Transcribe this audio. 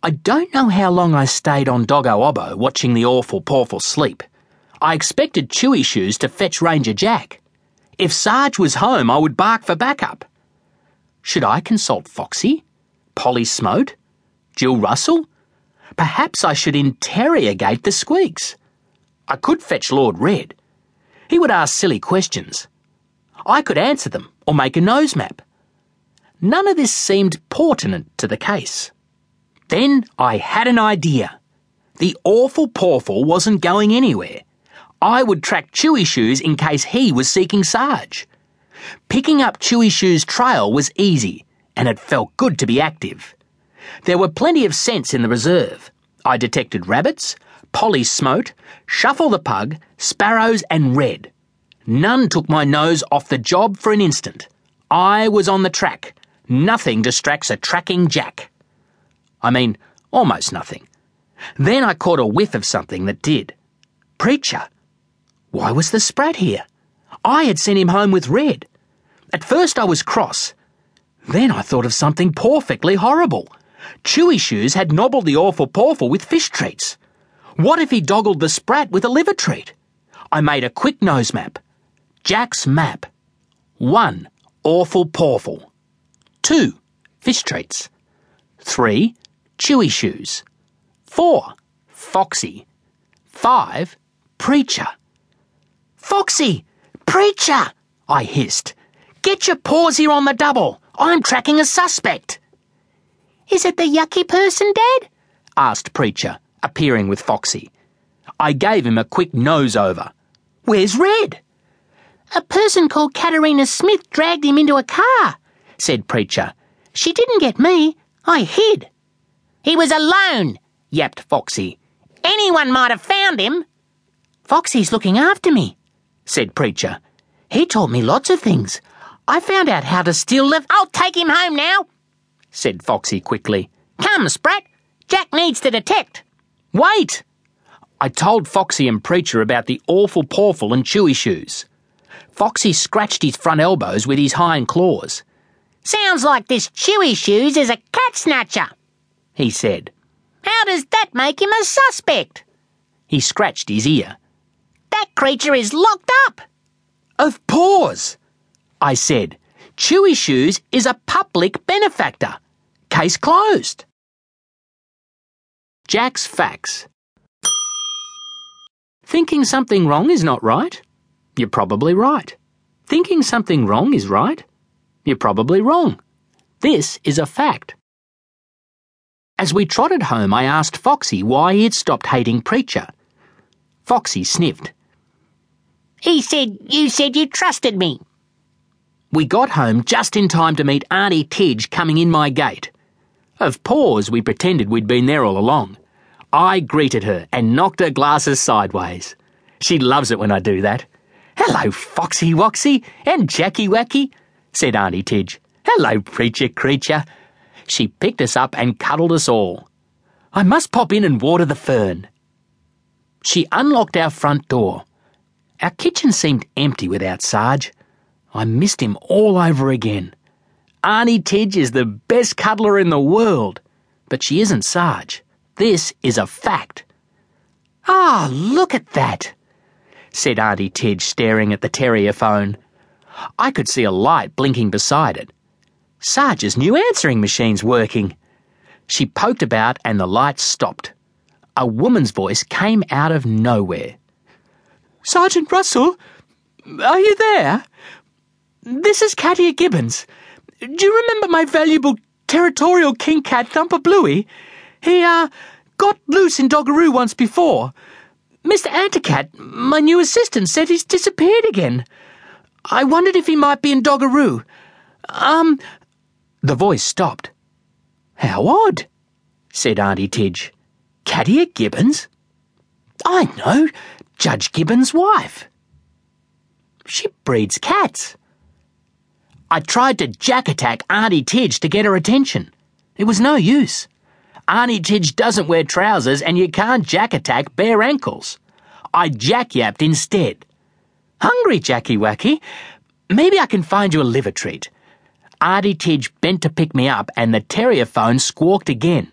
I don't know how long I stayed on Doggo Obbo watching the awful Pawful sleep. I expected Chewy Shoes to fetch Ranger Jack. If Sarge was home, I would bark for backup. Should I consult Foxie? Polly Smote? Jill Russell? Perhaps I should interrogate the squeaks. I could fetch Lord Red. He would ask silly questions. I could answer them or make a nose map. None of this seemed pertinent to the case. Then I had an idea. The awful Pawful wasn't going anywhere. I would track Chewy Shoes in case he was seeking Sarge. Picking up Chewy Shoes' trail was easy, and it felt good to be active. There were plenty of scents in the reserve. I detected rabbits, Polly Smote, Shuffle the Pug, Sparrows, and Red. None took my nose off the job for an instant. I was on the track. Nothing distracts a tracking jack. I mean, almost nothing. Then I caught a whiff of something that did. Preacher. Why was the sprat here? I had sent him home with Red. At first I was cross. Then I thought of something perfectly horrible. Chewy Shoes had nobbled the awful Pawful with fish treats. What if he doggled the sprat with a liver treat? I made a quick nose map. Jack's map. One, awful Pawful. Two, fish treats. Three, Chewy Shoes. Four, Foxie. Five, Preacher. Foxie! Preacher! I hissed. Get your paws here on the double. I'm tracking a suspect. Is it the yucky person, Dad? asked Preacher, appearing with Foxie. I gave him a quick nose over. Where's Red? A person called Katerina Smith dragged him into a car, said Preacher. She didn't get me. I hid. He was alone, yapped Foxie. Anyone might have found him. Foxie's looking after me, said Preacher. He taught me lots of things. I found out how to steal the. I'll take him home now, said Foxie quickly. Come, Sprat. Jack needs to detect. Wait! I told Foxie and Preacher about the awful Pawful and Chewy Shoes. Foxie scratched his front elbows with his hind claws. Sounds like this Chewy Shoes is a cat snatcher, he said. How does that make him a suspect? He scratched his ear. That creature is locked up. Of paws, I said. Chewy Shoes is a public benefactor. Case closed. Jack's facts. Thinking something wrong is not right? You're probably right. Thinking something wrong is right? You're probably wrong. This is a fact. As we trotted home, I asked Foxie why he had stopped hating Preacher. Foxie sniffed. He said you said you trusted me. We got home just in time to meet Auntie Tidge coming in my gate. Of paws, we pretended we'd been there all along. I greeted her and knocked her glasses sideways. She loves it when I do that. Hello, Foxy Woxy and Jacky Wacky, said Auntie Tidge. Hello, preacher creature. She picked us up and cuddled us all. I must pop in and water the fern. She unlocked our front door. Our kitchen seemed empty without Sarge. I missed him all over again. Auntie Tidge is the best cuddler in the world, but she isn't Sarge. This is a fact. Ah, look at that, said Auntie Tidge, staring at the terrier phone. I could see a light blinking beside it. Sarge's new answering machine's working. She poked about and the light stopped. A woman's voice came out of nowhere. Sergeant Russell, are you there? This is Katia Gibbons. Do you remember my valuable territorial king cat Thumper Bluey? He, uh, got loose in Doggeroo once before. Mr. Anticat, my new assistant, said he's disappeared again. I wondered if he might be in Doggeroo. Um, the voice stopped. How odd, said Auntie Tidge. Katia Gibbons? I know, Judge Gibbons' wife. She breeds cats. I tried to jack attack Auntie Tidge to get her attention. It was no use. Auntie Tidge doesn't wear trousers and you can't jack attack bare ankles. I jack yapped instead. Hungry, Jacky Wacky? Maybe I can find you a liver treat. Auntie Tidge bent to pick me up and the terrier phone squawked again.